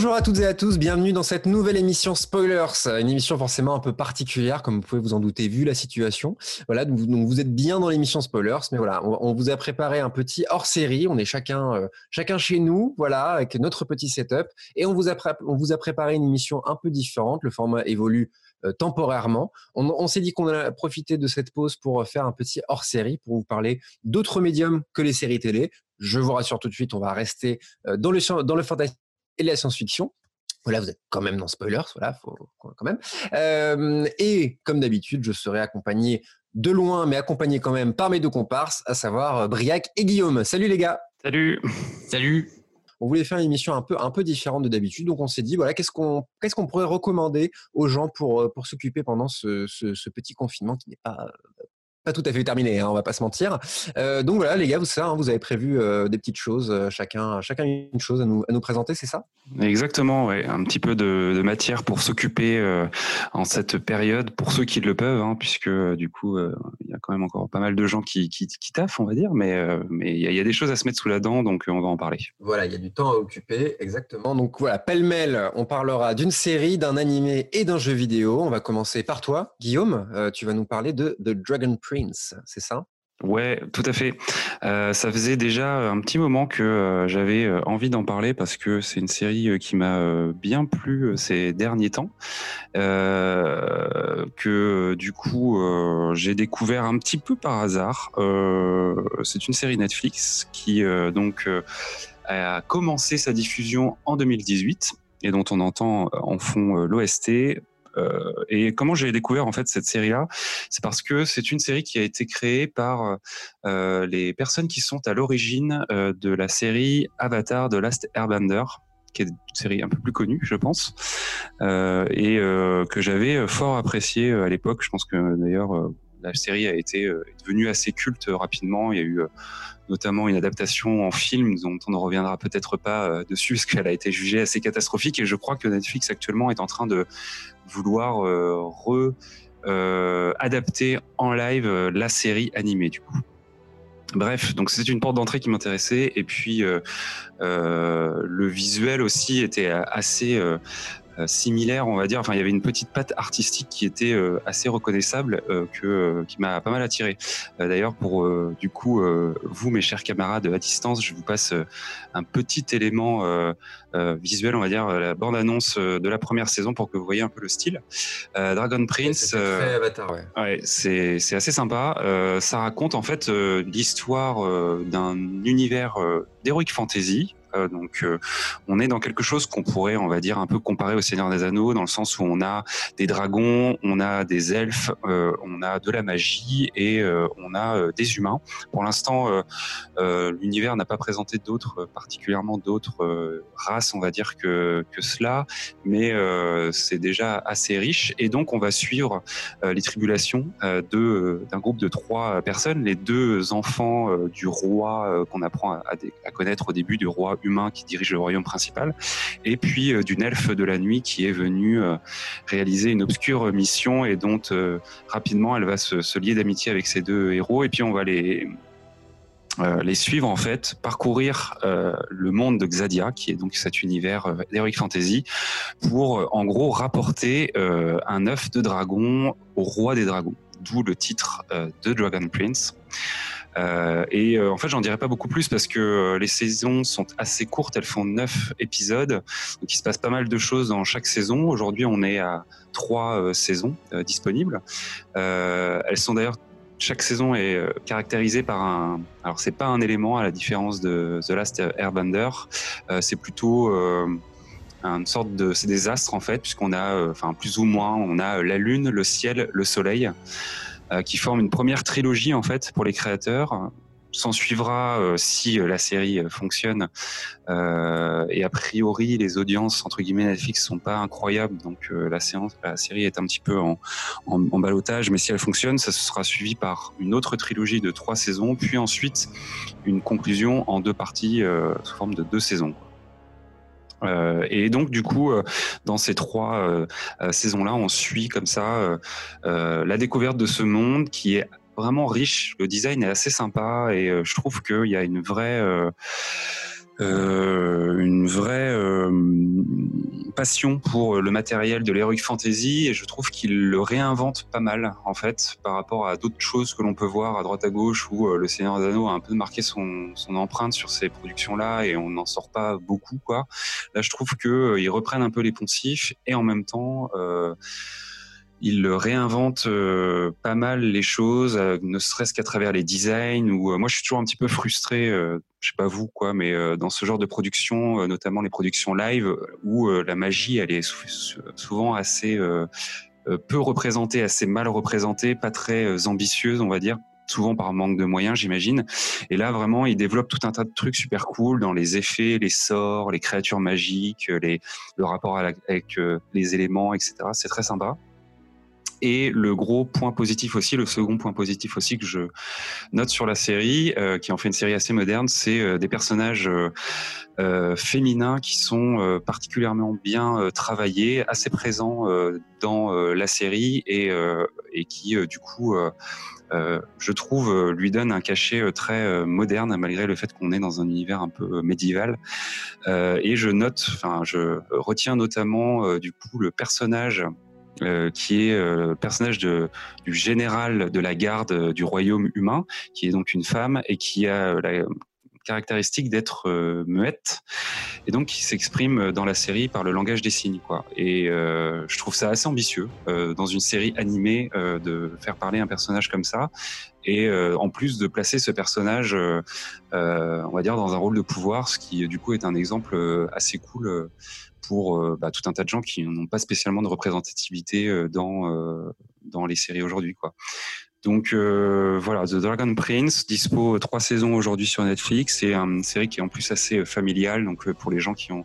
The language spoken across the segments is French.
Bonjour à toutes et à tous, bienvenue dans cette nouvelle émission Spoilers, une émission forcément un peu particulière, comme vous pouvez vous en douter vu la situation. Voilà, donc vous êtes bien dans l'émission Spoilers, mais voilà, on, vous a préparé un petit hors-série. On est chacun, euh, chacun chez nous, voilà, avec notre petit setup, et on vous a, préparé une émission un peu différente. Le format évolue euh, temporairement. On, on s'est dit qu'on allait profiter de cette pause pour faire un petit hors-série, pour vous parler d'autres médiums que les séries télé. Je vous rassure tout de suite, on va rester euh, dans le dans le fantastique et la science-fiction. Voilà, vous êtes quand même dans spoilers, voilà, faut, quand même. Euh, et comme d'habitude, je serai accompagné de loin, mais accompagné quand même par mes deux comparses, à savoir euh, Briac et Guillaume. Salut les gars. Salut. Salut. On voulait faire une émission un peu un peu différente de d'habitude, donc on s'est dit voilà qu'est-ce qu'on qu'est-ce qu'on pourrait recommander aux gens pour euh, pour s'occuper pendant ce, ce, ce, petit confinement qui n'est pas pas tout à fait terminé, hein, on va pas se mentir. Euh, donc voilà, les gars, vous ça, hein, vous avez prévu euh, des petites choses, euh, chacun, chacun une chose à nous, à nous présenter, c'est ça? Exactement, ouais, un petit peu de, de matière pour s'occuper en cette période, pour ceux qui le peuvent, hein, puisque du coup, il y a quand même encore pas mal de gens qui, qui, qui taffent, on va dire, mais mais il y, y, a des choses à se mettre sous la dent, donc on va en parler. Voilà, il y a du temps à occuper, exactement. Donc voilà, pêle-mêle, on parlera d'une série, d'un animé et d'un jeu vidéo. On va commencer par toi, Guillaume. tu vas nous parler de The Dragon Prince, c'est ça? Ouais, tout à fait. Euh, ça faisait déjà un petit moment que euh, j'avais euh, envie d'en parler parce que c'est une série qui m'a bien plu ces derniers temps. que du coup j'ai découvert un petit peu par hasard. c'est une série Netflix qui donc a commencé sa diffusion en 2018 et dont on entend en fond l'OST euh, et comment j'ai découvert en fait cette série-là, c'est parce que c'est une série qui a été créée par euh, les personnes qui sont à l'origine euh, de la série Avatar de Last Airbender qui est une série un peu plus connue, je pense, et que j'avais fort apprécié à l'époque. Je pense que d'ailleurs la série a été devenue assez culte rapidement. Il y a eu notamment une adaptation en film dont on ne reviendra peut-être pas dessus parce qu'elle a été jugée assez catastrophique. Et je crois que Netflix actuellement est en train de vouloir euh, re euh, adapter en live euh, la série animée du coup. Bref, donc c'est une porte d'entrée qui m'intéressait et puis euh, euh, le visuel aussi était assez euh, euh, similaire, on va dire. Enfin, il y avait une petite patte artistique qui était euh, assez reconnaissable, euh, que qui m'a pas mal attiré. D'ailleurs, pour du coup vous, mes chers camarades à distance, je vous passe un petit élément visuel, on va dire, la bande annonce de la première saison pour que vous voyez un peu le style. Dragon Prince, ouais. c'est c'est assez sympa. ça raconte en fait l'histoire d'un univers d'heroic fantasy euh, donc, euh, on est dans quelque chose qu'on pourrait, on va dire, un peu comparer au Seigneur des Anneaux, dans le sens où on a des dragons, on a des elfes, euh, on a de la magie et on a des humains. Pour l'instant, l'univers n'a pas présenté d'autres, particulièrement d'autres races, on va dire que que cela, mais c'est déjà assez riche. Et donc, on va suivre les tribulations d'un groupe de trois personnes, les deux enfants du roi qu'on apprend à connaître au début du roi humain qui dirige le royaume principal, et puis euh, d'une elfe de la nuit qui est venue euh, réaliser une obscure mission et dont euh, rapidement elle va se, lier d'amitié avec ces deux héros, et puis on va les les suivre en fait, parcourir le monde de Xadia, qui est donc cet univers euh, d'Heroic Fantasy, pour en gros rapporter un œuf de dragon au roi des dragons, d'où le titre de Dragon Prince. Euh, et euh, en fait, j'en dirais pas beaucoup plus parce que euh, les saisons sont assez courtes. Elles font neuf épisodes, donc il se passe pas mal de choses dans chaque saison. Aujourd'hui, on est à trois saisons disponibles. elles sont d'ailleurs chaque saison est caractérisée par un. Alors c'est pas un élément à la différence de The Last Airbender. c'est plutôt une sorte de. C'est des astres en fait, puisqu'on a, enfin plus ou moins, on a la lune, le ciel, le soleil. Euh, qui forme une première trilogie en fait pour les créateurs. S'en suivra euh, si euh, la série fonctionne. et a priori, les audiences entre guillemets Netflix sont pas incroyables, donc la séance, la série est un petit peu en, en. Mais si elle fonctionne, ça sera suivi par une autre trilogie de trois saisons, puis ensuite une conclusion en deux parties sous forme de deux saisons. Euh, et donc du coup, euh, dans ces trois euh, saisons-là, on suit comme ça la découverte de ce monde qui est vraiment riche. Le design est assez sympa et je trouve qu'il y a une vraie une vraie euh, passion pour le matériel de l'heroic fantasy et je trouve qu'il le réinvente pas mal en fait par rapport à d'autres choses que l'on peut voir à droite à gauche où euh, le Seigneur des Anneaux a un peu marqué son, son empreinte sur ces productions là et on n'en sort pas beaucoup quoi. Là je trouve que ils reprennent un peu les poncifs et en même temps il réinvente euh, pas mal les choses, euh, ne serait-ce qu'à travers les designs. Ou euh, moi, je suis toujours un petit peu frustré, je sais pas vous quoi, mais dans ce genre de production, notamment les productions live, où la magie, elle est souvent assez peu représentée, assez mal représentée, pas très ambitieuse, on va dire souvent par manque de moyens, j'imagine. Et là, vraiment, il développe tout un tas de trucs super cool dans les effets, les sorts, les créatures magiques, les, le rapport avec les éléments, etc. C'est très sympa. Et le gros point positif aussi, le second point positif aussi que je note sur la série, euh, qui en fait une série assez moderne, c'est euh, des personnages euh, féminins qui sont particulièrement bien travaillés, assez présents dans la série et, qui du coup, je trouve, lui donne un cachet très moderne malgré le fait qu'on est dans un univers un peu médiéval. et je note, enfin, je retiens notamment du coup le personnage euh, qui est euh, personnage de, du général de la garde euh, du royaume humain, qui est donc une femme et qui a la caractéristique d'être muette et donc qui s'exprime dans la série par le langage des signes quoi et je trouve ça assez ambitieux dans une série animée de faire parler un personnage comme ça et en plus de placer ce personnage on va dire dans un rôle de pouvoir ce qui du coup est un exemple assez cool pour euh, bah, tout un tas de gens qui n'ont pas spécialement de représentativité euh, dans, euh, dans les séries aujourd'hui. quoi. Donc voilà, The Dragon Prince, dispo trois saisons aujourd'hui sur Netflix. C'est une série qui est en plus assez familiale. Donc pour les gens qui ont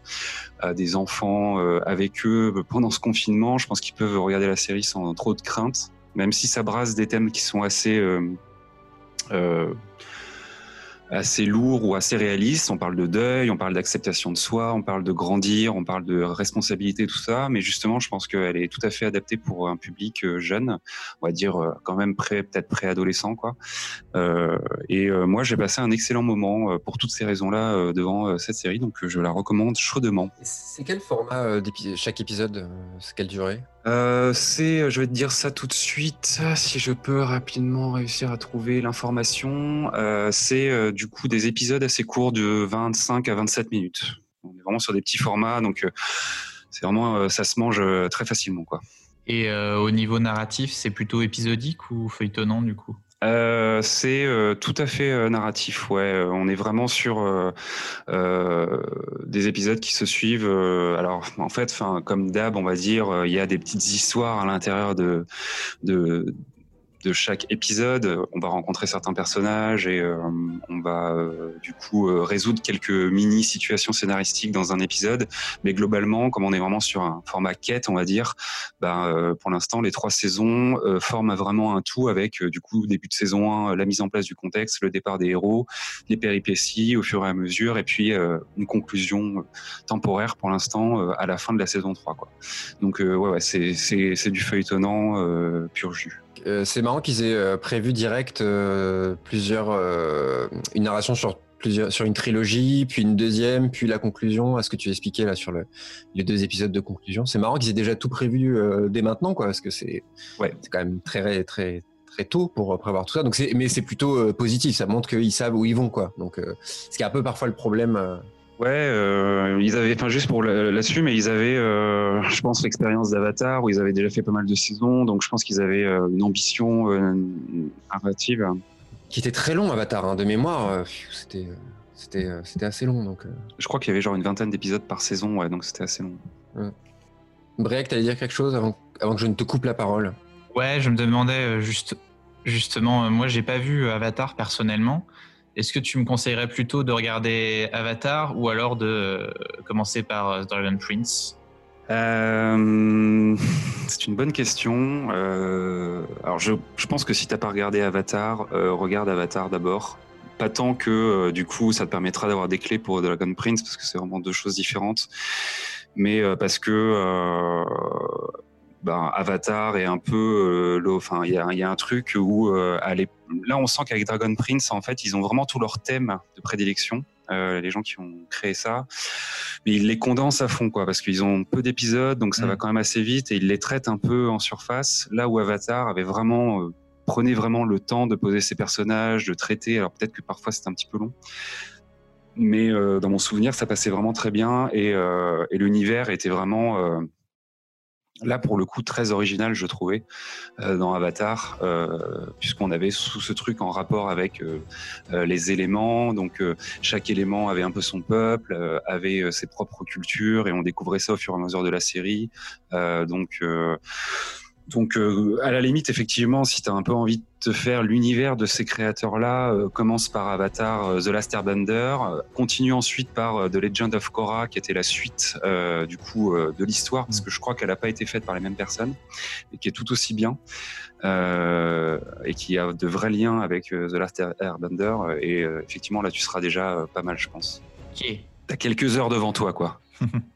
des enfants avec eux pendant ce confinement, je pense qu'ils peuvent regarder la série sans trop de crainte, même si ça brasse des thèmes qui sont assez assez lourd ou assez réaliste. On parle de deuil, on parle d'acceptation de soi, on parle de grandir, on parle de responsabilité, tout ça. Mais justement, je pense qu'elle est tout à fait adaptée pour un public euh, jeune, on va dire euh, quand même pré, peut-être préadolescent, quoi. Euh, et moi, j'ai passé un excellent moment pour toutes ces raisons-là devant cette série, donc je la recommande chaudement. C'est quel format chaque épisode C'est quelle durée? Euh, c'est, je vais te dire ça tout de suite, si je peux rapidement réussir à trouver l'information. Euh, c'est euh, du coup des épisodes assez courts de 25 à 27 minutes. On est vraiment sur des petits formats, donc c'est vraiment, ça se mange très facilement, quoi. Et au niveau narratif, c'est plutôt épisodique ou feuilletonnant du coup? Euh, c'est euh, tout à fait euh, narratif, ouais. On est vraiment sur des épisodes qui se suivent. alors, en fait, comme d'hab, on va dire, il y a des petites histoires à l'intérieur de, de de chaque épisode, on va rencontrer certains personnages et euh, on va euh, du coup euh, résoudre quelques mini situations scénaristiques dans un épisode. Mais globalement, comme on est vraiment sur un format quête, on va dire, ben, pour l'instant, les trois saisons forment vraiment un tout avec du coup début de saison 1, la mise en place du contexte, le départ des héros, les péripéties au fur et à mesure, et puis une conclusion temporaire pour l'instant à la fin de la saison 3. Quoi. Donc ouais, ouais c'est du feuilletonnant pur jus. Euh, c'est marrant qu'ils aient euh, prévu direct euh, plusieurs, une narration sur plusieurs, sur une trilogie, puis une deuxième, puis la conclusion. À ce que tu expliquais là sur le, les deux épisodes de conclusion, c'est marrant qu'ils aient déjà tout prévu dès maintenant, quoi, parce que c'est ouais. c'est quand même très très très tôt pour prévoir tout ça. Donc mais c'est plutôt positif. Ça montre qu'ils savent où ils vont, quoi. Donc ce qui est un peu parfois le problème Ouais, euh, ils avaient, enfin juste pour là-dessus, mais ils avaient, euh, je pense, l'expérience d'Avatar où ils avaient déjà fait pas mal de saisons, donc je pense qu'ils avaient euh, une ambition narrative. Qui était très long, Avatar, hein, de mémoire. c'était, c'était, c'était assez long, donc. Je crois qu'il y avait genre une vingtaine d'épisodes par saison, ouais, donc c'était assez long. Ouais. tu allais dire quelque chose avant, avant que je ne te coupe la parole? Ouais, je me demandais juste, justement, moi j'ai pas vu Avatar personnellement. Est-ce que tu me conseillerais plutôt de regarder Avatar ou alors de euh, commencer par euh, Dragon Prince euh, c'est une bonne question. alors, je, pense que si t'as pas regardé Avatar, regarde Avatar d'abord. Pas tant que du coup, ça te permettra d'avoir des clés pour Dragon Prince parce que c'est vraiment deux choses différentes, mais parce que ben, Avatar est un peu euh, Enfin, il y a, y a, un truc où euh, là, on sent qu'avec Dragon Prince, en fait, ils ont vraiment tous leurs thèmes de prédilection. les gens qui ont créé ça, mais ils les condensent à fond, quoi, parce qu'ils ont peu d'épisodes, donc ça va mm. quand même assez vite, et ils les traitent un peu en surface. Là où Avatar avait vraiment prenait vraiment le temps de poser ses personnages, de traiter. Alors peut-être que parfois c'était un petit peu long, mais dans mon souvenir, ça passait vraiment très bien et, et l'univers était vraiment là pour le coup très original je trouvais euh, dans Avatar euh, puisqu'on avait sous ce truc en rapport avec euh, les éléments. Donc chaque élément avait un peu son peuple avait ses propres cultures et on découvrait ça au fur et à mesure de la série. Donc donc, euh, à la limite, effectivement, si tu as un peu envie de te faire l'univers de ces créateurs-là, euh, commence par Avatar euh, The Last Airbender, continue ensuite par The Legend of Korra, qui était la suite du coup de l'histoire, parce que je crois qu'elle n'a pas été faite par les mêmes personnes, et qui est tout aussi bien, et qui a de vrais liens avec The Last Airbender. Et effectivement, là, tu seras déjà pas mal, je pense. Ok. T'as quelques heures devant toi, quoi.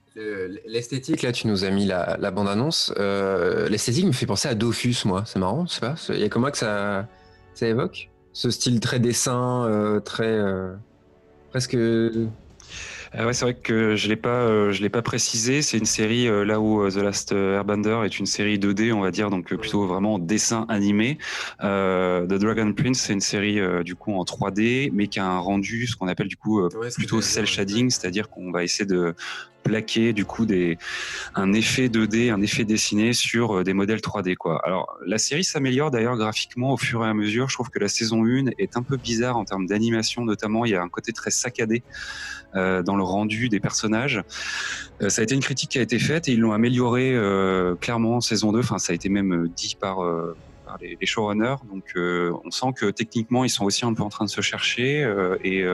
L'esthétique, là, tu nous as mis la, bande-annonce. Euh, l'esthétique me fait penser à Dofus, moi. C'est marrant, je sais pas. Il y a comment que ça, ça évoque Ce style très dessin, euh, très. Euh, presque. Ah ouais, c'est vrai que je l'ai pas, je l'ai pas précisé. C'est une série là où The Last Airbender est une série 2D, on va dire, donc plutôt vraiment dessin animé. The Dragon Prince, c'est une série du coup en 3D, mais qui a un rendu, ce qu'on appelle du coup plutôt cel shading, c'est-à-dire qu'on va essayer de plaquer du coup des, un effet 2D, un effet dessiné sur euh, des modèles 3D. Quoi. Alors la série s'améliore d'ailleurs graphiquement au fur et à mesure. Je trouve que la saison 1 est un peu bizarre en termes d'animation notamment. Il y a un côté très saccadé euh, dans le rendu des personnages. Euh, ça a été une critique qui a été faite et ils l'ont amélioré clairement en saison 2. Enfin, ça a été même dit par... les, showrunners, donc on sent que techniquement ils sont aussi un peu en train de se chercher et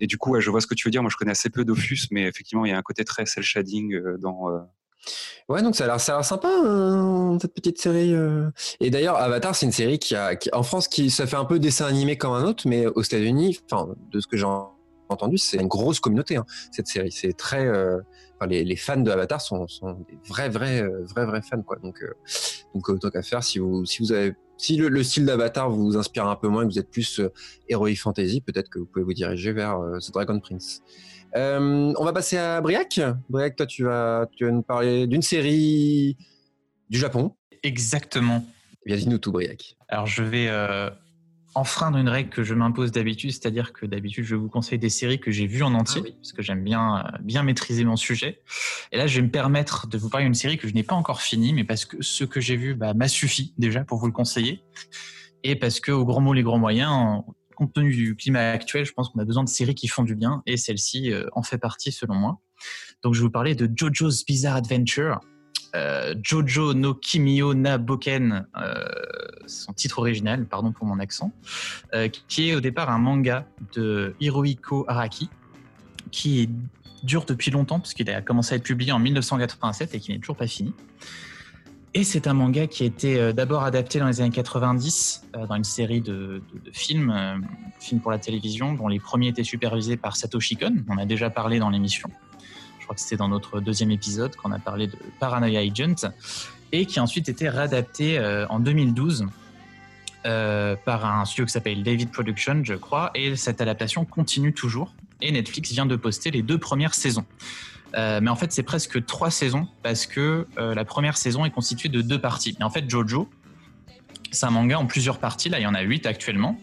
et du coup, je vois ce que tu veux dire. Moi, je connais assez peu Dofus, mais effectivement, il y a un côté très cel shading euh, dans. Euh, ouais, donc ça a l'air, ça sympa hein, cette petite série. Euh. Et d'ailleurs, Avatar, c'est une série qui a, en France, qui ça fait un peu dessin animé comme un autre, mais aux États-Unis, de ce que j'ai entendu, c'est une grosse communauté hein, cette série. C'est très, les, fans de Avatar sont, des vrais, vrais, vrais, vrais fans quoi. Donc, donc autant qu'à faire, si vous, si vous avez si le, style d'Avatar vous inspire un peu moins et que vous êtes plus euh, Heroic Fantasy, peut-être que vous pouvez vous diriger vers euh, The Dragon Prince. Euh, on va passer à Briac. Briac, toi, tu vas, tu vas nous parler d'une série du Japon. Exactement. Eh bien, dis-nous tout, Briac. Alors, je vais enfreindre une règle que je m'impose d'habitude, c'est-à-dire que d'habitude je vous conseille des séries que j'ai vues en entier, ah parce que j'aime bien, euh, bien maîtriser mon sujet. Et là, je vais me permettre de vous parler d'une série que je n'ai pas encore finie, mais parce que ce que j'ai vu bah, m'a suffi déjà pour vous le conseiller. Et parce que, au grand mot, les grands moyens, compte tenu du climat actuel, je pense qu'on a besoin de séries qui font du bien, et celle-ci euh, en fait partie selon moi. Donc je vais vous parler de JoJo's Bizarre Adventure, euh, Jojo no Kimio na Boken, euh, son titre original, pardon pour mon accent, euh, qui est au départ un manga de Hirohiko Araki, qui dure depuis longtemps, puisqu'il a commencé à être publié en 1987 et qui n'est toujours pas fini. Et c'est un manga qui a été d'abord adapté dans les années 90 dans une série de, de films, films pour la télévision, dont les premiers étaient supervisés par Satoshi Kon, on a déjà parlé dans l'émission je crois que c'était dans notre deuxième épisode qu'on a parlé de Paranoia Agent, et qui a ensuite été réadapté euh, en 2012 euh, par un studio qui s'appelle David Production, je crois, et cette adaptation continue toujours. Et Netflix vient de poster les deux premières saisons. Euh, mais en fait, c'est presque trois saisons parce que la première saison est constituée de deux parties. Et en fait, Jojo, c'est un manga en plusieurs parties. Là, il y en a huit actuellement.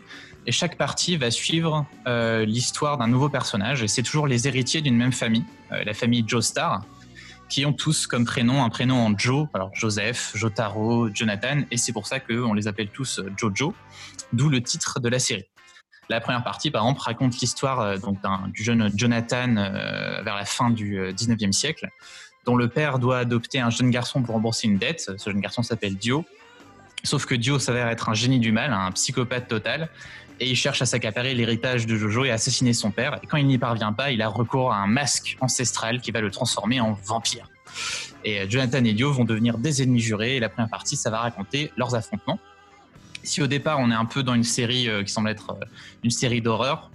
Et chaque partie va suivre euh, l'histoire d'un nouveau personnage. Et c'est toujours les héritiers d'une même famille, euh, la famille Joestar, qui ont tous comme prénom un prénom en Joe. Alors Joseph, Jotaro, Jonathan. Et c'est pour ça qu'on les appelle tous euh, Jojo, d'où le titre de la série. La première partie, par exemple, raconte l'histoire du jeune Jonathan vers la fin du 19e siècle, dont le père doit adopter un jeune garçon pour rembourser une dette. Ce jeune garçon s'appelle Dio. Sauf que Dio s'avère être un génie du mal, un psychopathe total, et il cherche à s'accaparer l'héritage de Jojo et assassiner son père. Et quand il n'y parvient pas, il a recours à un masque ancestral qui va le transformer en vampire. Et euh, Jonathan et Dio vont devenir des ennemis jurés. Et la première partie, ça va raconter leurs affrontements. Si au départ, on est un peu dans une série euh, qui semble être euh, une série d'horreur,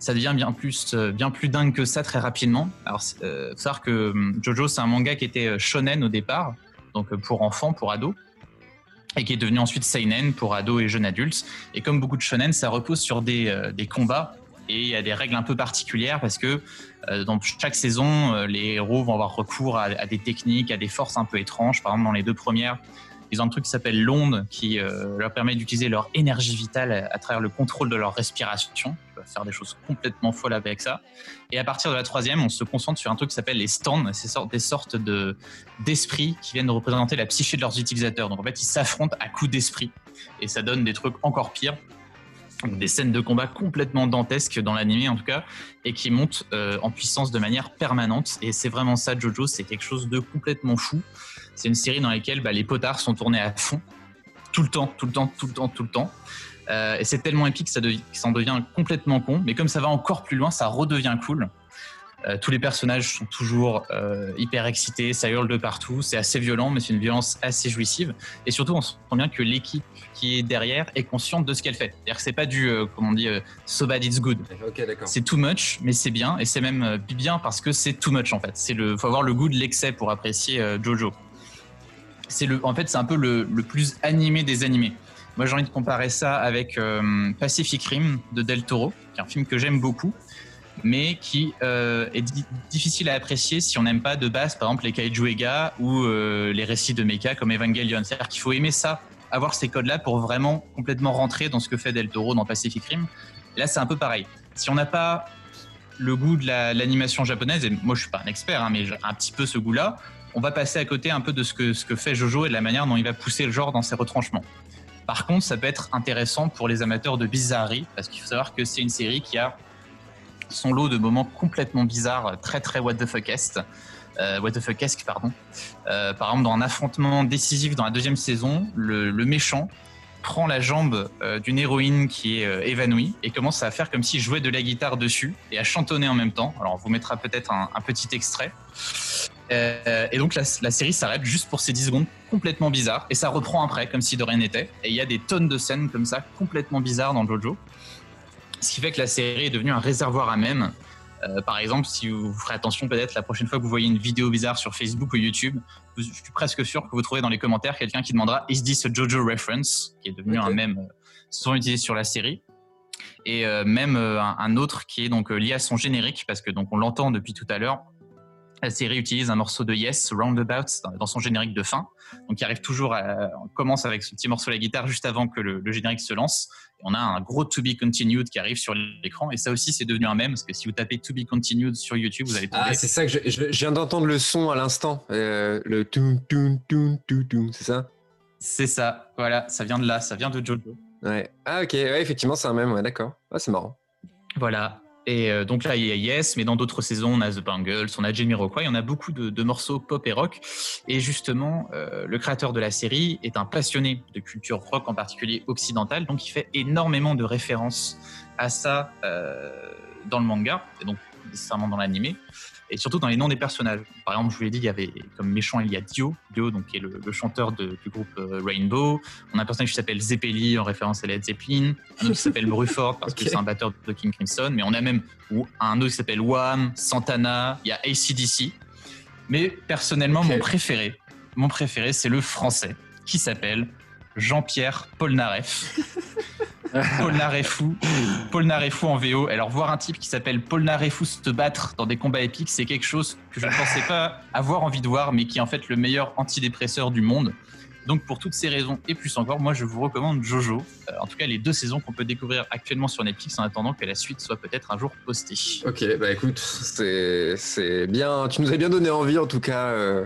ça devient bien plus, bien plus dingue que ça très rapidement. Alors, faut savoir que hum, Jojo, c'est un manga qui était shonen au départ, donc pour enfants, pour ados et qui est devenu ensuite seinen pour ados et jeunes adultes. Et comme beaucoup de shonen, ça repose sur des, euh, des combats et il y a des règles un peu particulières parce que dans chaque saison, les héros vont avoir recours à, des techniques, à des forces un peu étranges. Par exemple, dans les deux premières, ils ont un truc qui s'appelle l'onde qui euh, leur permet d'utiliser leur énergie vitale à, travers le contrôle de leur respiration. Faire des choses complètement folles avec ça. Et à partir de la troisième, on se concentre sur un truc qui s'appelle les stands. C'est des sortes de, d'esprits qui viennent représenter la psyché de leurs utilisateurs. Donc en fait, ils s'affrontent à coups d'esprit. Et ça donne des trucs encore pires des scènes de combat complètement dantesques dans l'anime en tout cas, et qui montent euh, en puissance de manière permanente. Et c'est vraiment ça, Jojo, c'est quelque chose de complètement fou. C'est une série dans laquelle bah, les potards sont tournés à fond, tout le temps, tout le temps, tout le temps, tout le temps. Euh, et c'est tellement épique que ça, ça en devient complètement con. Mais comme ça va encore plus loin, ça redevient cool. Euh, tous les personnages sont toujours euh, hyper excités, ça hurle de partout, c'est assez violent, mais c'est une violence assez jouissive. Et surtout, on sent bien que l'équipe qui est derrière est consciente de ce qu'elle fait. C'est-à-dire que c'est pas du, euh, comment on dit, so bad it's good. c'est too much, mais c'est bien, et c'est même bien parce que c'est too much en fait. C'est le, faut avoir le goût de l'excès pour apprécier Jojo. C'est le, en fait, c'est un peu le, le, plus animé des animés. Moi, j'ai envie de comparer ça avec Pacific Rim de Del Toro, qui est un film que j'aime beaucoup mais qui euh, est difficile à apprécier si on n'aime pas de base, par exemple, les kaiju Ega ou euh, les récits de mecha comme Evangelion. C'est-à-dire qu'il faut aimer ça, avoir ces codes-là pour vraiment complètement rentrer dans ce que fait Del Toro dans Pacific Rim. Là, c'est un peu pareil. Si on n'a pas le goût de l'animation japonaise, et moi je suis pas un expert, hein, mais j'ai un petit peu ce goût-là, on va passer à côté un peu de ce que fait Jojo et de la manière dont il va pousser le genre dans ses retranchements. Par contre, ça peut être intéressant pour les amateurs de bizarrerie, parce qu'il faut savoir que c'est une série qui a son lot de moments complètement bizarres, très très what the fuckesque. Euh, pardon. Euh, par exemple, dans un affrontement décisif dans la deuxième saison, le, méchant prend la jambe euh, d'une héroïne qui est évanouie et commence à faire comme s'il jouait de la guitare dessus et à chantonner en même temps. Alors, on vous mettra peut-être un, petit extrait. Et donc, la, la série s'arrête juste pour ces 10 secondes complètement bizarres et ça reprend après comme si de rien n'était. Et il y a des tonnes de scènes comme ça complètement bizarres dans Jojo. Ce qui fait que la série est devenue un réservoir à même. Euh, par exemple, si vous ferez attention peut-être la prochaine fois que vous voyez une vidéo bizarre sur Facebook ou YouTube, je suis presque sûr que vous trouverez dans les commentaires quelqu'un qui demandera Is this a JoJo reference? Qui est devenu un mème euh, souvent utilisé sur la série. Et euh, même un, autre qui est donc lié à son générique parce que donc on l'entend depuis tout à l'heure. La série utilise un morceau de Yes, Roundabouts, dans son générique de fin. Donc, il arrive toujours à, on commence avec ce petit morceau de la guitare juste avant que le, générique se lance. on a un gros To Be Continued qui arrive sur l'écran. Et ça aussi, c'est devenu un mème parce que si vous tapez To Be Continued sur YouTube, vous allez tomber. Ah, c'est ça que je, viens d'entendre le son à l'instant. Euh, le tout, tout, tout, tout, tout, c'est ça? C'est ça. Voilà. Ça vient de là. Ça vient de Jojo. Ouais. Ah, ok. Ouais, effectivement, c'est un mème. Ouais, d'accord. Ah, c'est marrant. Voilà. Et euh, donc là, il y a Yes, mais dans d'autres saisons, on a The Bangles, on a Jamiroquai, on a beaucoup de, morceaux pop et rock. Et justement, euh, le créateur de la série est un passionné de culture rock, en particulier occidentale, donc il fait énormément de références à ça euh, dans le manga, donc nécessairement dans l'animé et surtout dans les noms des personnages. Par exemple, je vous l'ai dit, il y avait comme méchant, il y a Dio, Dio donc, qui est le, chanteur du groupe euh, Rainbow. On a un personnage qui s'appelle Zeppeli en référence à Led Zeppelin, un autre qui s'appelle Bruford parce que c'est un batteur de King Crimson, mais on a même un autre qui s'appelle Wham, Santana, il y a ACDC. Mais personnellement, mon préféré, mon préféré, c'est le français qui s'appelle Jean-Pierre Polnareff. Paul Narefou, Paul Narefou en VO. Alors voir un type qui s'appelle Paul Narefou se battre dans des combats épiques, c'est quelque chose que je ne pensais pas avoir envie de voir, mais qui est en fait le meilleur antidépresseur du monde. Donc pour toutes ces raisons et plus encore, moi je vous recommande Jojo. Euh, en tout cas les deux saisons qu'on peut découvrir actuellement sur Netflix en attendant que la suite soit peut-être un jour postée. Ok, bah écoute, c'est bien, tu nous as bien donné envie en tout cas euh,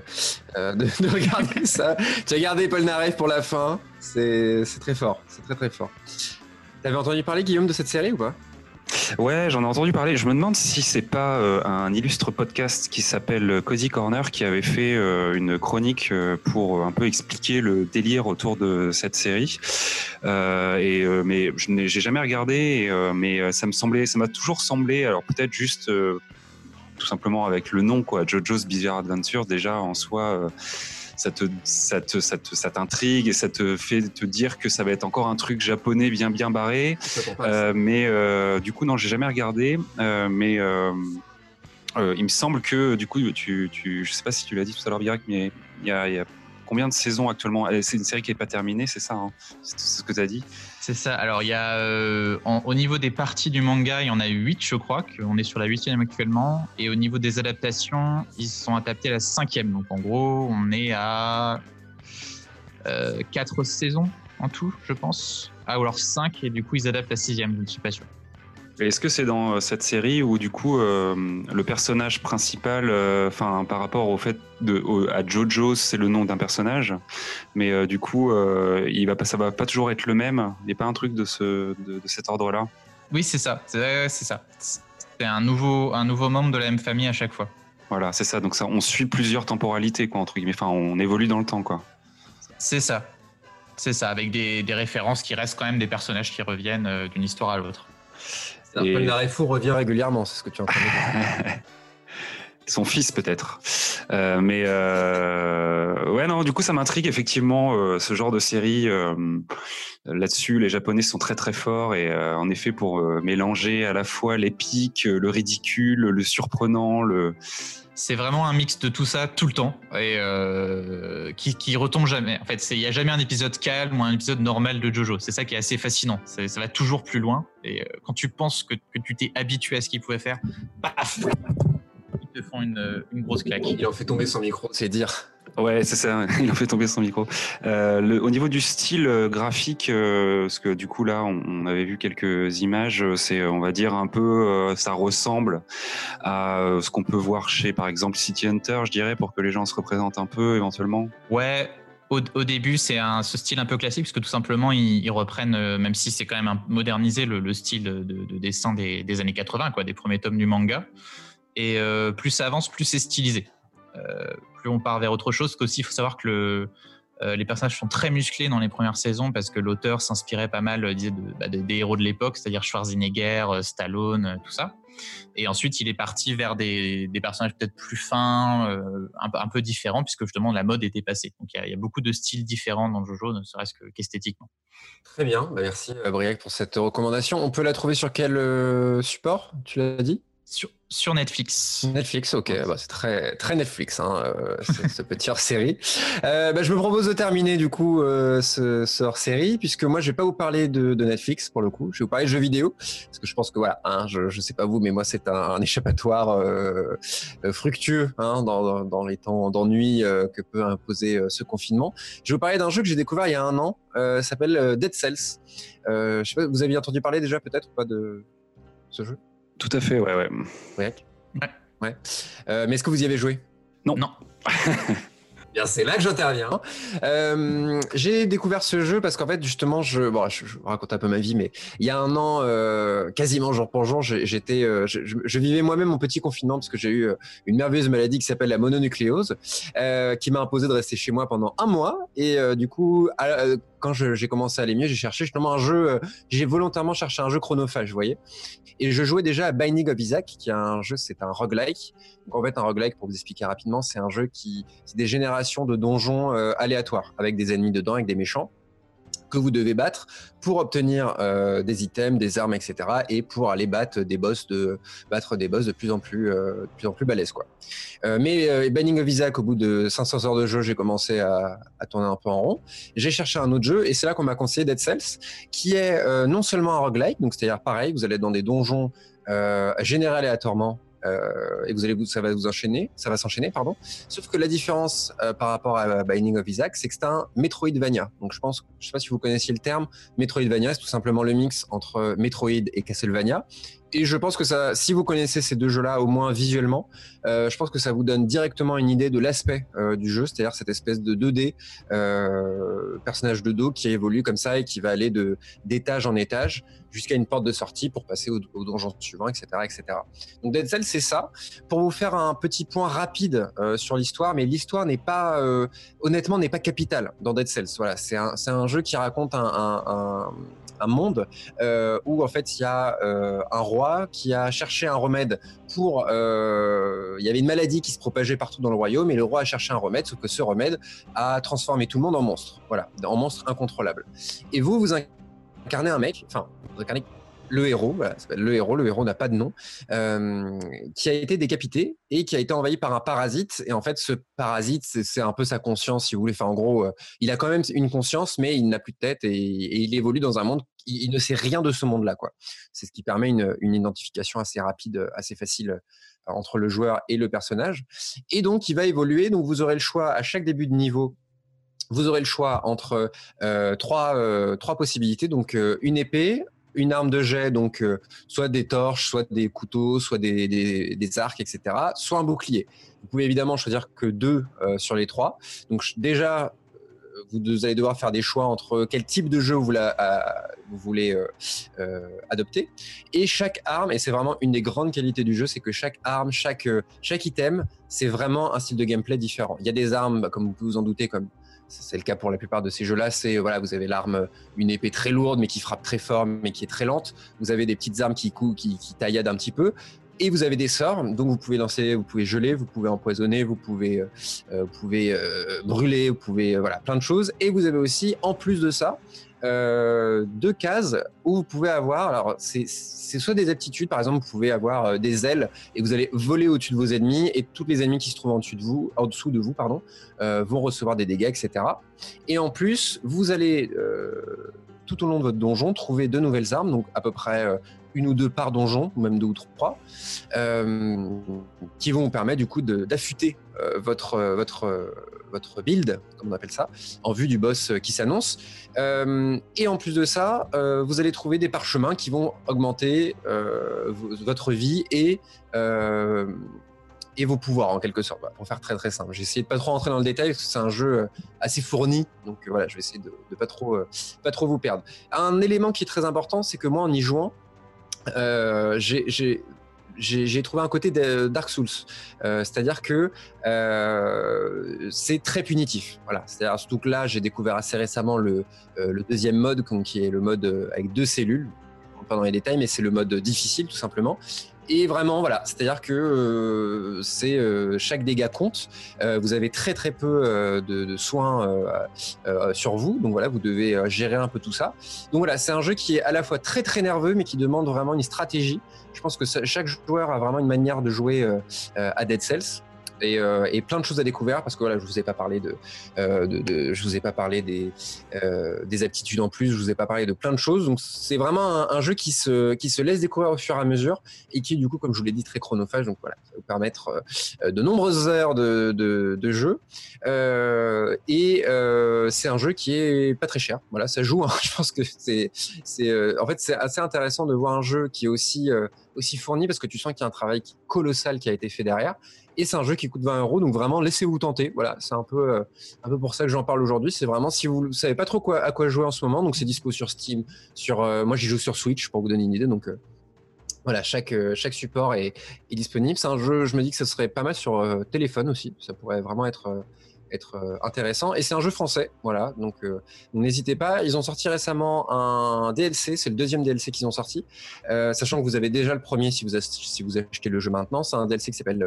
euh, de, regarder ça. Tu as gardé Paul Naref pour la fin, c'est très fort, c'est très très fort. T'avais entendu parler, Guillaume, de cette série ou pas? Ouais, j'en ai entendu parler. Je me demande si c'est pas euh, un illustre podcast qui s'appelle Cozy Corner qui avait fait euh, une chronique euh, pour un peu expliquer le délire autour de cette série. et mais je n'ai jamais regardé, mais ça me semblait, ça m'a toujours semblé. Alors peut-être juste tout simplement avec le nom quoi, JoJo's Bizarre Adventure déjà en soi ça te, ça te, ça ça t'intrigue et ça te fait te dire que ça va être encore un truc japonais bien bien barré. Euh, mais euh, du coup non, j'ai jamais regardé. Euh, mais il me semble que du coup, tu, tu, je sais pas si tu l'as dit tout à l'heure, Birak, mais il y a, combien de saisons actuellement? C'est une série qui n'est pas terminée, c'est ça hein? C'est ce que tu as dit C'est ça. Alors, il y a, euh, au niveau des parties du manga, il y en a 8, je crois, qu'on est sur la huitième actuellement. Et au niveau des adaptations, ils sont adaptés à la cinquième. Donc, en gros, on est à euh, 4 saisons en tout, je pense. Ah, ou alors 5, et du coup, ils adaptent la sixième, je ne suis pas sûr. Est-ce que c'est dans euh, cette série où du coup euh, le personnage principal, euh, enfin par rapport au fait de à Jojo, c'est le nom d'un personnage, mais du coup il va pas, ça va pas toujours être le même. Il n'y a pas un truc de ce de, cet ordre-là? Oui, c'est ça, c'est ça. C'est un nouveau un nouveau membre de la même famille à chaque fois. Voilà, c'est ça. Donc ça, on suit plusieurs temporalités quoi entre guillemets. Enfin, on évolue dans le temps quoi. C'est ça. C'est ça, avec des, des, références qui restent quand même des personnages qui reviennent d'une histoire à l'autre. Et... fou revient régulièrement, c'est ce que tu entends. Son fils peut-être. Euh, mais euh, ouais non, du coup ça m'intrigue effectivement euh, ce genre de série. Là-dessus, les Japonais sont très très forts et en effet pour mélanger à la fois l'épique, le ridicule, le surprenant, le c'est vraiment un mix de tout ça tout le temps et qui, retombe jamais. En fait, il n'y a jamais un épisode calme ou un épisode normal de JoJo. C'est ça qui est assez fascinant. Ça va toujours plus loin. Et quand tu penses que, que tu t'es habitué à ce qu'il pouvait faire, paf te font une, une grosse claque. Il en fait tomber son micro, c'est dire. Ouais, c'est ça. Il a fait tomber son micro. Euh, le, au niveau du style euh, graphique, euh, parce que du coup là, on, on, avait vu quelques images. Euh, c'est, on va dire un peu, euh, ça ressemble à ce qu'on peut voir chez, par exemple, City Hunter, je dirais, pour que les gens se représentent un peu éventuellement. Ouais. Au, au début, c'est un ce style un peu classique, parce que tout simplement, ils, ils reprennent, même si c'est quand même un, modernisé, le, le style de, de, dessin des, des, années 80, quoi, des premiers tomes du manga. Et plus ça avance, plus c'est stylisé. Euh, plus on part vers autre chose. Qu'aussi, il faut savoir que euh, les personnages sont très musclés dans les premières saisons parce que l'auteur s'inspirait pas mal euh, de, bah, des héros de l'époque, c'est-à-dire Schwarzenegger, Stallone, tout ça. Et ensuite, il est parti vers des, personnages peut-être plus fins, euh, un, peu différents, puisque justement la mode était passée. Donc il y, a, beaucoup de styles différents dans Jojo, ne serait-ce qu'esthétiquement. Très bien, bah, merci Briac pour cette recommandation. On peut la trouver sur quel euh, support? Tu l'as dit? Sur, sur, Netflix. Netflix, ok, bah, c'est très très Netflix, hein, euh, ce petit hors-série. Euh, bah, je me propose de terminer du coup euh, ce, ce hors-série, puisque moi je vais pas vous parler de, de, Netflix pour le coup, je vais vous parler de jeux vidéo, parce que je pense que voilà, hein, je, je sais pas vous, mais moi c'est un, un, échappatoire euh, fructueux hein, dans, dans, les temps d'ennui que peut imposer ce confinement. Je vais vous parler d'un jeu que j'ai découvert il y a un an, ça s'appelle Dead Cells. je sais pas, vous aviez entendu parler déjà peut-être ou pas de ce jeu? Tout à fait, ouais, ouais. Ouais. ouais. Euh, mais est-ce que vous y avez joué? Non. Non. Bien, c'est là que j'interviens. Euh, j'ai découvert ce jeu parce qu'en fait, justement, je, bon, je, je, raconte un peu ma vie, mais il y a un an, euh, quasiment jour pour jour, j'étais, euh, je, je, vivais moi-même mon petit confinement parce que j'ai eu une merveilleuse maladie qui s'appelle la mononucléose, euh, qui m'a imposé de rester chez moi pendant un mois. Et du coup, à, quand j'ai commencé à aller mieux, j'ai cherché justement un jeu, j'ai volontairement cherché un jeu chronophage, vous voyez. Et je jouais déjà à Binding of Isaac, qui est un jeu, c'est un roguelike. Donc en fait, un roguelike, pour vous expliquer rapidement, c'est un jeu qui, c'est des générations de donjons euh, aléatoires, avec des ennemis dedans, avec des méchants que vous devez battre pour obtenir euh, des items, des armes, etc. et pour aller battre des boss de battre des boss de plus en plus euh, plus en plus balèzes quoi. Euh, mais euh, Banning of Isaac, au bout de 500 heures de jeu, j'ai commencé à, tourner un peu en rond. J'ai cherché un autre jeu et c'est là qu'on m'a conseillé Dead Cells, qui est non seulement un roguelike, donc c'est-à-dire pareil, vous allez dans des donjons générés aléatoirement et vous allez vous, ça va vous enchaîner, ça va s'enchaîner, pardon. Sauf que la différence euh, par rapport à Binding of Isaac, c'est que c'est un Metroidvania. Donc je pense, je sais pas si vous connaissiez le terme, Metroidvania, c'est tout simplement le mix entre Metroid et Castlevania et je pense que ça, si vous connaissez ces deux jeux-là, au moins visuellement, euh, je pense que ça vous donne directement une idée de l'aspect euh, du jeu, c'est-à-dire cette espèce de 2D euh, personnage de dos qui évolue comme ça et qui va aller de d'étage en étage jusqu'à une porte de sortie pour passer au, donjon suivant, etc., etc. Donc Dead Cell, c'est ça. Pour vous faire un petit point rapide sur l'histoire, mais l'histoire n'est pas, honnêtement, n'est pas capitale dans Dead Cells. Voilà, c'est un, c'est un jeu qui raconte un un monde euh, où en fait il y a euh, un roi qui a cherché un remède pour euh, il y avait une maladie qui se propageait partout dans le royaume et le roi a cherché un remède sauf que ce remède a transformé tout le monde en monstre. Voilà en monstre incontrôlable. Et vous vous incarnez un mec enfin vous incarnez le héros, le héros, le héros n'a pas de nom, euh, qui a été décapité et qui a été envahi par un parasite. Et en fait, ce parasite, c'est un peu sa conscience, si vous voulez. Enfin, en gros, euh, il a quand même une conscience, mais il n'a plus de tête et, il évolue dans un monde. Il, ne sait rien de ce monde-là, quoi. C'est ce qui permet une, identification assez rapide, assez facile euh, entre le joueur et le personnage. Et donc, il va évoluer. Donc, vous aurez le choix à chaque début de niveau vous aurez le choix entre trois, possibilités. Donc, une épée, une arme de jet, donc euh, soit des torches, soit des couteaux, soit des, des, arcs, etc., soit un bouclier. Vous pouvez évidemment choisir que deux euh, sur les trois. Donc déjà, euh, vous allez devoir faire des choix entre quel type de jeu vous, voulez adopter. Et chaque arme, et c'est vraiment une des grandes qualités du jeu, c'est que chaque arme, chaque, chaque item, c'est vraiment un style de gameplay différent. Il y a des armes, comme vous vous en douter, comme c'est le cas pour la plupart de ces jeux-là. C'est voilà, vous avez l'arme, une épée très lourde mais qui frappe très fort mais qui est très lente. Vous avez des petites armes qui qui, tailladent un petit peu. Et vous avez des sorts, donc vous pouvez lancer, vous pouvez geler, vous pouvez empoisonner, vous pouvez, euh, pouvez euh, brûler, vous pouvez, euh, voilà, plein de choses. Et vous avez aussi, en plus de ça, euh, deux cases où vous pouvez avoir, alors c'est soit des aptitudes, par exemple, vous pouvez avoir euh, des ailes et vous allez voler au-dessus de vos ennemis et tous les ennemis qui se trouvent en dessous de vous, en dessous de vous, pardon, euh, vont recevoir des dégâts, etc. Et en plus, vous allez tout au long de votre donjon trouver de nouvelles armes, donc à peu près une ou deux par donjon, ou même deux ou trois, euh, qui vont vous permettre du coup d'affûter euh, votre, votre, votre build, comme on appelle ça, en vue du boss qui s'annonce. Euh, et en plus de ça, euh, vous allez trouver des parchemins qui vont augmenter euh, votre vie et et vos pouvoirs en quelque sorte, pour faire très très simple. J'ai essayé de pas trop rentrer dans le détail parce que c'est un jeu assez fourni, donc voilà, je vais essayer de, de pas pas trop vous perdre. Un élément qui est très important, c'est que moi en y jouant, euh, j'ai trouvé un côté de Dark Souls, euh, c'est-à-dire que euh, c'est très punitif. Voilà, c'est-à-dire surtout que là, j'ai découvert assez récemment le, euh, le deuxième mode, qui est le mode euh, avec deux cellules. Pas dans les détails, mais c'est le mode difficile tout simplement. Et vraiment, voilà, c'est-à-dire que euh, c'est euh, chaque dégât compte. Euh, vous avez très très peu euh, de, de, soins euh, sur vous, donc voilà, vous devez gérer un peu tout ça. Donc voilà, c'est un jeu qui est à la fois très très nerveux, mais qui demande vraiment une stratégie. Je pense que chaque joueur a vraiment une manière de jouer à Dead Cells et, euh, et, plein de choses à découvrir parce que voilà, je vous ai pas parlé de, euh, je vous ai pas parlé des, euh, des aptitudes en plus, je vous ai pas parlé de plein de choses. Donc c'est vraiment un, jeu qui se, qui se laisse découvrir au fur et à mesure et qui du coup, comme je vous l'ai dit, très chronophage. Donc voilà, ça va vous permettre de nombreuses heures de, de, jeu. Et c'est un jeu qui est pas très cher. Voilà, ça joue. Hein. Je pense que c'est, c'est, en fait, c'est assez intéressant de voir un jeu qui est aussi aussi fourni parce que tu sens qu'il y a un travail colossal qui a été fait derrière. Et c'est un jeu qui coûte 20 euros, donc vraiment laissez-vous tenter. Voilà, c'est un peu, euh, un peu pour ça que j'en parle aujourd'hui. C'est vraiment si vous ne savez pas trop quoi, à quoi jouer en ce moment, donc c'est dispo sur Steam. Sur, euh, moi, j'y joue sur Switch pour vous donner une idée. Donc euh, voilà, chaque, chaque support est, est disponible. C'est un jeu, je me dis que ça serait pas mal sur téléphone aussi. Ça pourrait vraiment être euh, intéressant. Et c'est un jeu français, voilà. Donc, euh, n'hésitez pas. Ils ont sorti récemment un DLC, c'est le deuxième DLC qu'ils ont sorti, euh, sachant que vous avez déjà le premier si vous, si vous achetez le jeu maintenant. C'est un DLC qui s'appelle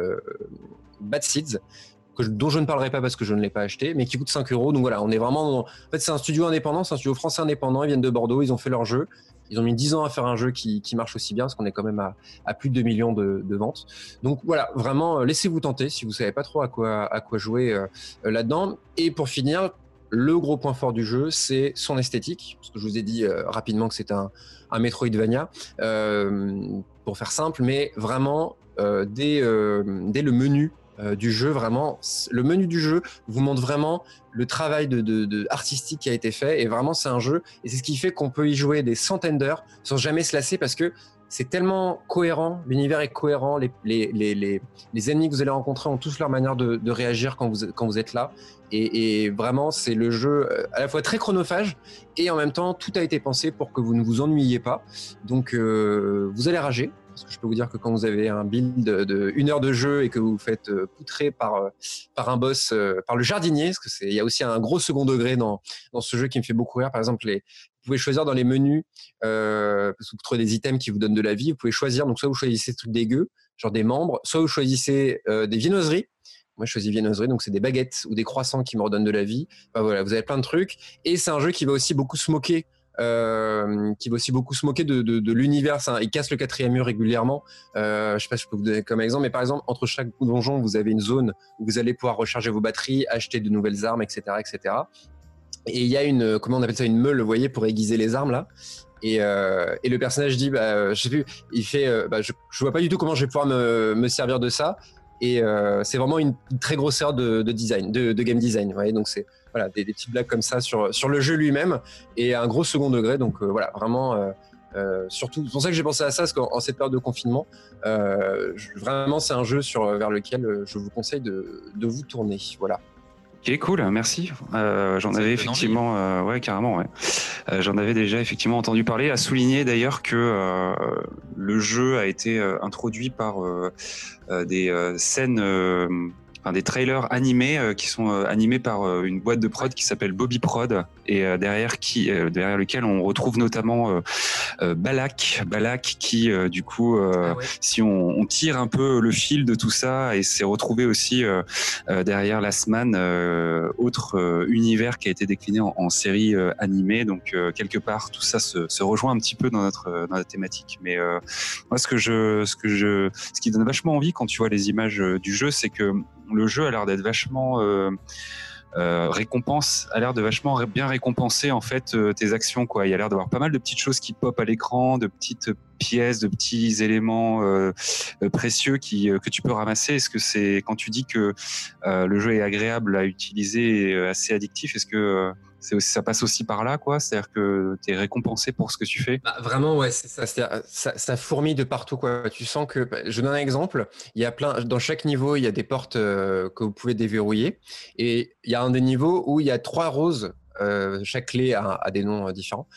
Bad Seeds. Je, dont je ne parlerai pas parce que je ne l'ai pas acheté, mais qui coûte 5 euros. Donc voilà, on est vraiment. Dans... En fait, c'est un studio indépendant, c'est un studio français indépendant. Ils viennent de Bordeaux, ils ont fait leur jeu. Ils ont mis 10 ans à faire un jeu qui, qui marche aussi bien, parce qu'on est quand même à, plus de 2 millions de, de ventes. Donc voilà, vraiment, laissez-vous tenter si vous savez pas trop à quoi, à quoi jouer euh, là-dedans. Et pour finir, le gros point fort du jeu, c'est son esthétique. Parce que je vous ai dit euh, rapidement que c'est un, un Metroidvania, euh, pour faire simple, mais vraiment, euh, dès, dès le menu euh, du jeu, vraiment, le menu du jeu vous montre vraiment le travail de, artistique qui a été fait. Et vraiment, c'est un jeu. Et c'est ce qui fait qu'on peut y jouer des centaines d'heures sans jamais se lasser parce que c'est tellement cohérent, l'univers est cohérent, les, ennemis que vous allez rencontrer ont tous leur manière de, réagir quand vous, êtes là. Et, et vraiment, c'est le jeu euh, à la fois très chronophage et en même temps, tout a été pensé pour que vous ne vous ennuyiez pas. Donc, euh, vous allez rager, je peux vous dire que quand vous avez un build de, une heure de jeu et que vous vous faites euh, poutrer par euh, par un boss, euh, par le jardinier, parce que c'est il y a aussi un gros second degré dans dans ce jeu qui me fait beaucoup rire. Par exemple, vous pouvez choisir dans les menus euh, vous trouvez des items qui vous donnent de la vie. Vous pouvez choisir donc soit vous choisissez des trucs dégueux, genre des membres, soit vous choisissez des viennoiseries. Moi, je choisis viennoiserie, donc c'est des baguettes ou des croissants qui me redonnent de la vie. Enfin, voilà, vous avez plein de trucs. Et c'est un jeu qui va aussi beaucoup se moquer qui va aussi beaucoup se moquer de, l'univers. Il casse le quatrième mur régulièrement. je sais pas si je peux vous donner comme exemple, mais par exemple, entre chaque donjon, vous avez une zone où vous allez pouvoir recharger vos batteries, acheter de nouvelles armes, etc., etc. Et il y a une, comment on appelle ça, une meule, vous voyez, pour aiguiser les armes là. Et, euh, le personnage dit, bah, je sais plus, il fait, euh, bah, je, je, vois pas du tout comment je vais pouvoir me servir de ça. Et euh, c'est vraiment une très grosse erreur de, de design, de, de, game design. Vous voyez donc c'est voilà des, des, petites blagues comme ça sur sur le jeu lui-même et un gros second degré. Donc euh, voilà, vraiment. Euh, surtout, c'est pour ça que j'ai pensé à ça, parce qu'en cette période de confinement, vraiment, c'est un jeu sur, vers lequel je vous conseille de, de vous tourner. Voilà. Ok, cool, merci. Euh, j'en avais effectivement, euh, ouais, carrément, ouais. Euh, j'en avais déjà effectivement entendu parler. À souligner d'ailleurs que le jeu a été introduit par des scènes des trailers animés euh, qui sont euh, animés par euh, une boîte de prod qui s'appelle Bobby Prod et derrière qui derrière lequel on retrouve notamment Balak. Balak qui du coup ah si on, tire un peu le fil de tout ça et s'est retrouvé aussi derrière Last Man autre univers qui a été décliné en, série animée. Donc quelque part tout ça se, se, rejoint un petit peu dans notre dans la thématique. Mais moi ce que je ce que je ce qui donne vachement envie quand tu vois les images du jeu c'est que le jeu a l'air d'être vachement euh, euh, récompense, a l'air de vachement bien récompenser en fait euh, tes actions. Il y a l'air d'avoir pas mal de petites choses qui pop à l'écran, de petites pièces, de petits éléments précieux qui que tu peux ramasser. Est-ce que c'est quand tu dis que le jeu est agréable à utiliser, et assez addictif, est-ce que ça passe aussi par là, quoi. C'est-à-dire que tu es récompensé pour ce que tu fais. Bah, vraiment, ouais, ça, ça, fourmille de partout, quoi. Tu sens que, bah, je donne un exemple. Il y a plein, dans chaque niveau, il y a des portes euh, que vous pouvez déverrouiller, et il y a un des niveaux où il y a trois roses. Euh, chaque clé a, des noms euh, différents.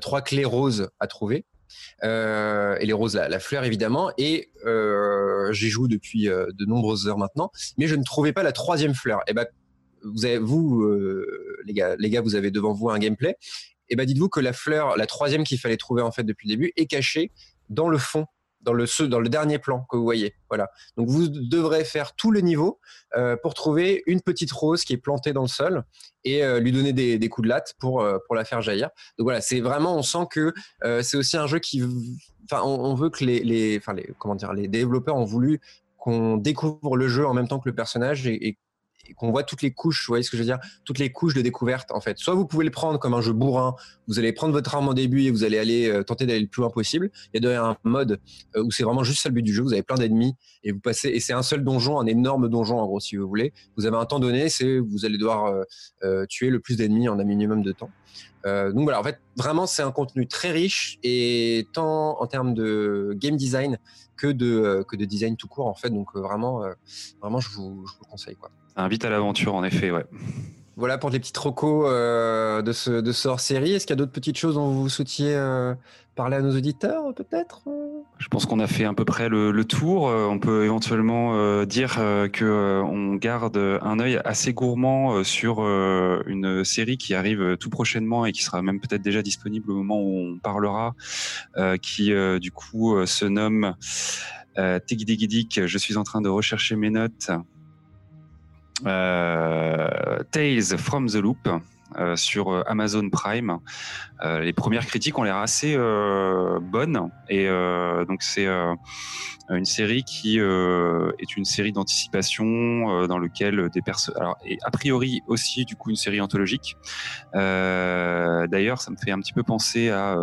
trois clés roses à trouver. et les roses, la, fleur évidemment. Et j'y joue depuis de nombreuses heures maintenant, mais je ne trouvais pas la troisième fleur. Et ben vous, avez, euh, les, gars, vous avez devant vous un gameplay. Et ben dites-vous que la fleur, la troisième qu'il fallait trouver en fait depuis le début, est cachée dans le fond, dans le dernier plan que vous voyez. Voilà. Donc vous devrez faire tout le niveau euh, pour trouver une petite rose qui est plantée dans le sol et euh, lui donner des, coups de latte pour la faire jaillir. Donc voilà, c'est vraiment, on sent que c'est aussi un jeu qui, enfin, on, veut que les, les, comment dire, les développeurs ont voulu qu'on découvre le jeu en même temps que le personnage et qu'on voit toutes les couches, vous voyez ce que je veux dire? Toutes les couches de découverte, en fait. Soit vous pouvez le prendre comme un jeu bourrin, vous allez prendre votre arme en début et vous allez aller euh, tenter d'aller le plus loin possible. Il y a d'ailleurs un mode euh, où c'est vraiment juste ça le but du jeu, vous avez plein d'ennemis et vous passez, et c'est un seul donjon, un énorme donjon en gros, si vous voulez. Vous avez un temps donné, c'est vous allez devoir euh, tuer le plus d'ennemis en un minimum de temps. donc voilà, en fait, vraiment, c'est un contenu très riche et tant en termes de game design que de, que de design tout court, en fait. Donc vraiment, vraiment, je vous, je vous le conseille. Quoi invite à l'aventure, en effet, ouais. Voilà pour les petits trocos euh, de, ce, de hors-série. Est-ce qu'il y a d'autres petites choses dont vous souhaitiez euh, parler à nos auditeurs, peut-être Je pense qu'on a fait à peu près le, tour. Euh, on peut éventuellement dire que on garde un œil assez gourmand sur une série qui arrive tout prochainement et qui sera même peut-être déjà disponible au moment où on parlera, qui du coup se nomme Tigidigidik. Je suis en train de rechercher mes notes. Euh, Tales from the Loop. Euh, sur euh, Amazon Prime. les premières critiques ont l'air assez bonnes et donc c'est une série qui est une série d'anticipation dans lequel des personnes, et a priori aussi du coup une série anthologique. D'ailleurs, ça me fait un petit peu penser à,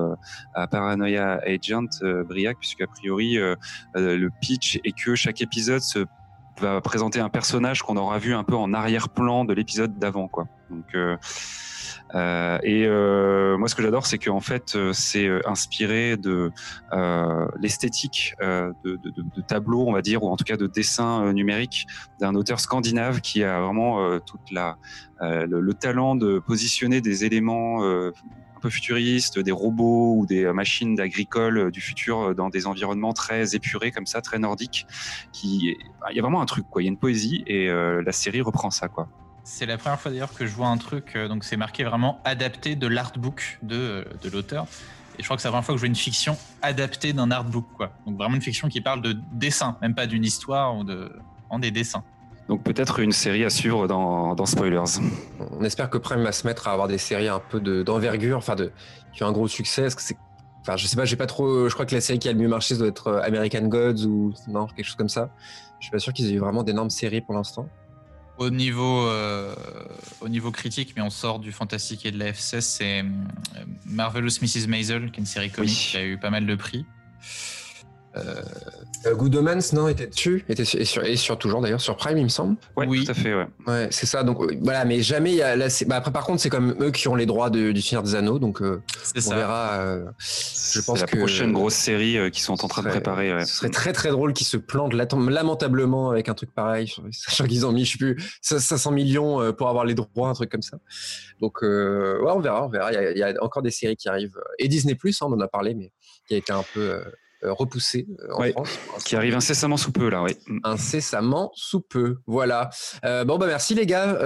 à Paranoia Agent Briac puisque a priori le pitch est que chaque épisode se va présenter un personnage qu'on aura vu un peu en arrière-plan de l'épisode d'avant, quoi. Donc euh, euh, et euh, moi, ce que j'adore, c'est qu'en fait, c'est inspiré de l'esthétique de, de, de, tableaux, on va dire, ou en tout cas de dessins numériques d'un auteur scandinave qui a vraiment toute la le, talent de positionner des éléments un peu futuristes, des robots ou des machines d'agricole du futur dans des environnements très épurés comme ça, très nordiques. Qui, il y a vraiment un truc, quoi. Il y a une poésie et la série reprend ça, quoi. C'est la première fois d'ailleurs que je vois un truc, euh, donc c'est marqué vraiment adapté de l'artbook de, euh, de l'auteur. Et je crois que c'est la première fois que je vois une fiction adaptée d'un artbook, quoi. Donc vraiment une fiction qui parle de dessin, même pas d'une histoire ou de, en des dessins. Donc peut-être une série à suivre dans, dans, Spoilers. On espère que Prime va se mettre à avoir des séries un peu d'envergure, enfin de, qui ont un gros succès. Que c'est Enfin, je sais pas, j'ai pas trop. Je crois que la série qui a le mieux marché doit être euh, American Gods ou non, quelque chose comme ça. Je suis pas sûr qu'ils aient eu vraiment d'énormes séries pour l'instant. Au niveau, euh, au niveau critique, mais on sort du fantastique et de la FCS, c'est euh, Marvelous Mrs. Maisel, qui est une série comique qui a eu pas mal de prix. Euh, Good Omens, non, était dessus, était et sur, et sur toujours d'ailleurs sur Prime, il me semble. oui, tout à fait, ouais. Ouais, c'est ça. Donc euh, voilà, mais jamais il y a. Là, bah, après, par contre, c'est comme eux qui ont les droits de, du Seigneur des Anneaux, donc euh, on ça. verra. je pense la prochaine grosse série qui sont en train de préparer. Ouais. Ce serait très très drôle qu'ils se plantent lamentablement avec un truc pareil, sachant qu'ils ont mis, je sais plus, 500 millions pour avoir les droits, un truc comme ça. Donc ouais, on verra, on verra. Il y, a, encore des séries qui arrivent et Disney Plus, hein, on en a parlé, mais qui a été un peu euh, repoussé euh, en France. Qui arrive incessamment sous peu là, oui. Incessamment sous peu, voilà. Euh, bon bah merci les gars,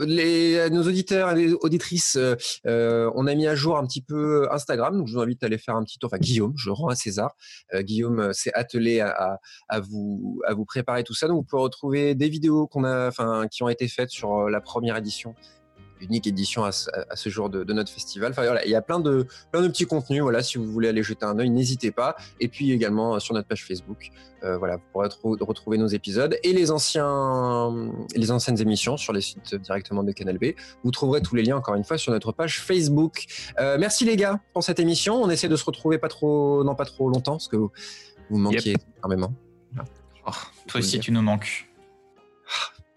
les, nos auditeurs et auditrices, on a mis à jour un petit peu Instagram, donc je vous invite à aller faire un petit tour. Enfin Guillaume, je rends à César. Guillaume s'est attelé à, à, vous à vous préparer tout ça, donc vous pouvez retrouver des vidéos qu'on a, enfin qui ont été faites sur la première édition unique édition à ce, jour de, notre festival. Enfin, voilà, il y a plein de, plein de petits contenus. Voilà, si vous voulez aller jeter un œil, n'hésitez pas. Et puis également euh, sur notre page Facebook, euh, voilà, vous pourrez retrouver nos épisodes et les anciens, les anciennes émissions sur les sites directement de Canal B. Vous trouverez tous les liens encore une fois sur notre page Facebook. Euh, merci les gars pour cette émission. On essaie de se retrouver pas trop, non pas trop longtemps parce que vous, vous manquiez énormément. Oh, toi aussi, tu nous manques.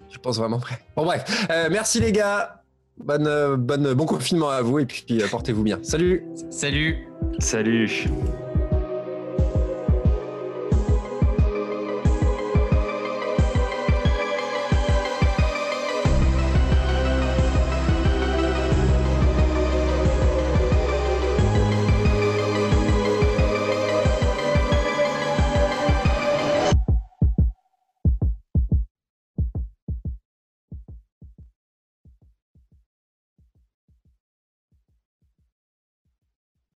Je pense vraiment vrai. Bon bref, merci les gars. Bonne, euh, bonne, bon confinement à vous et puis euh, portez-vous bien. Salut. Salut. Salut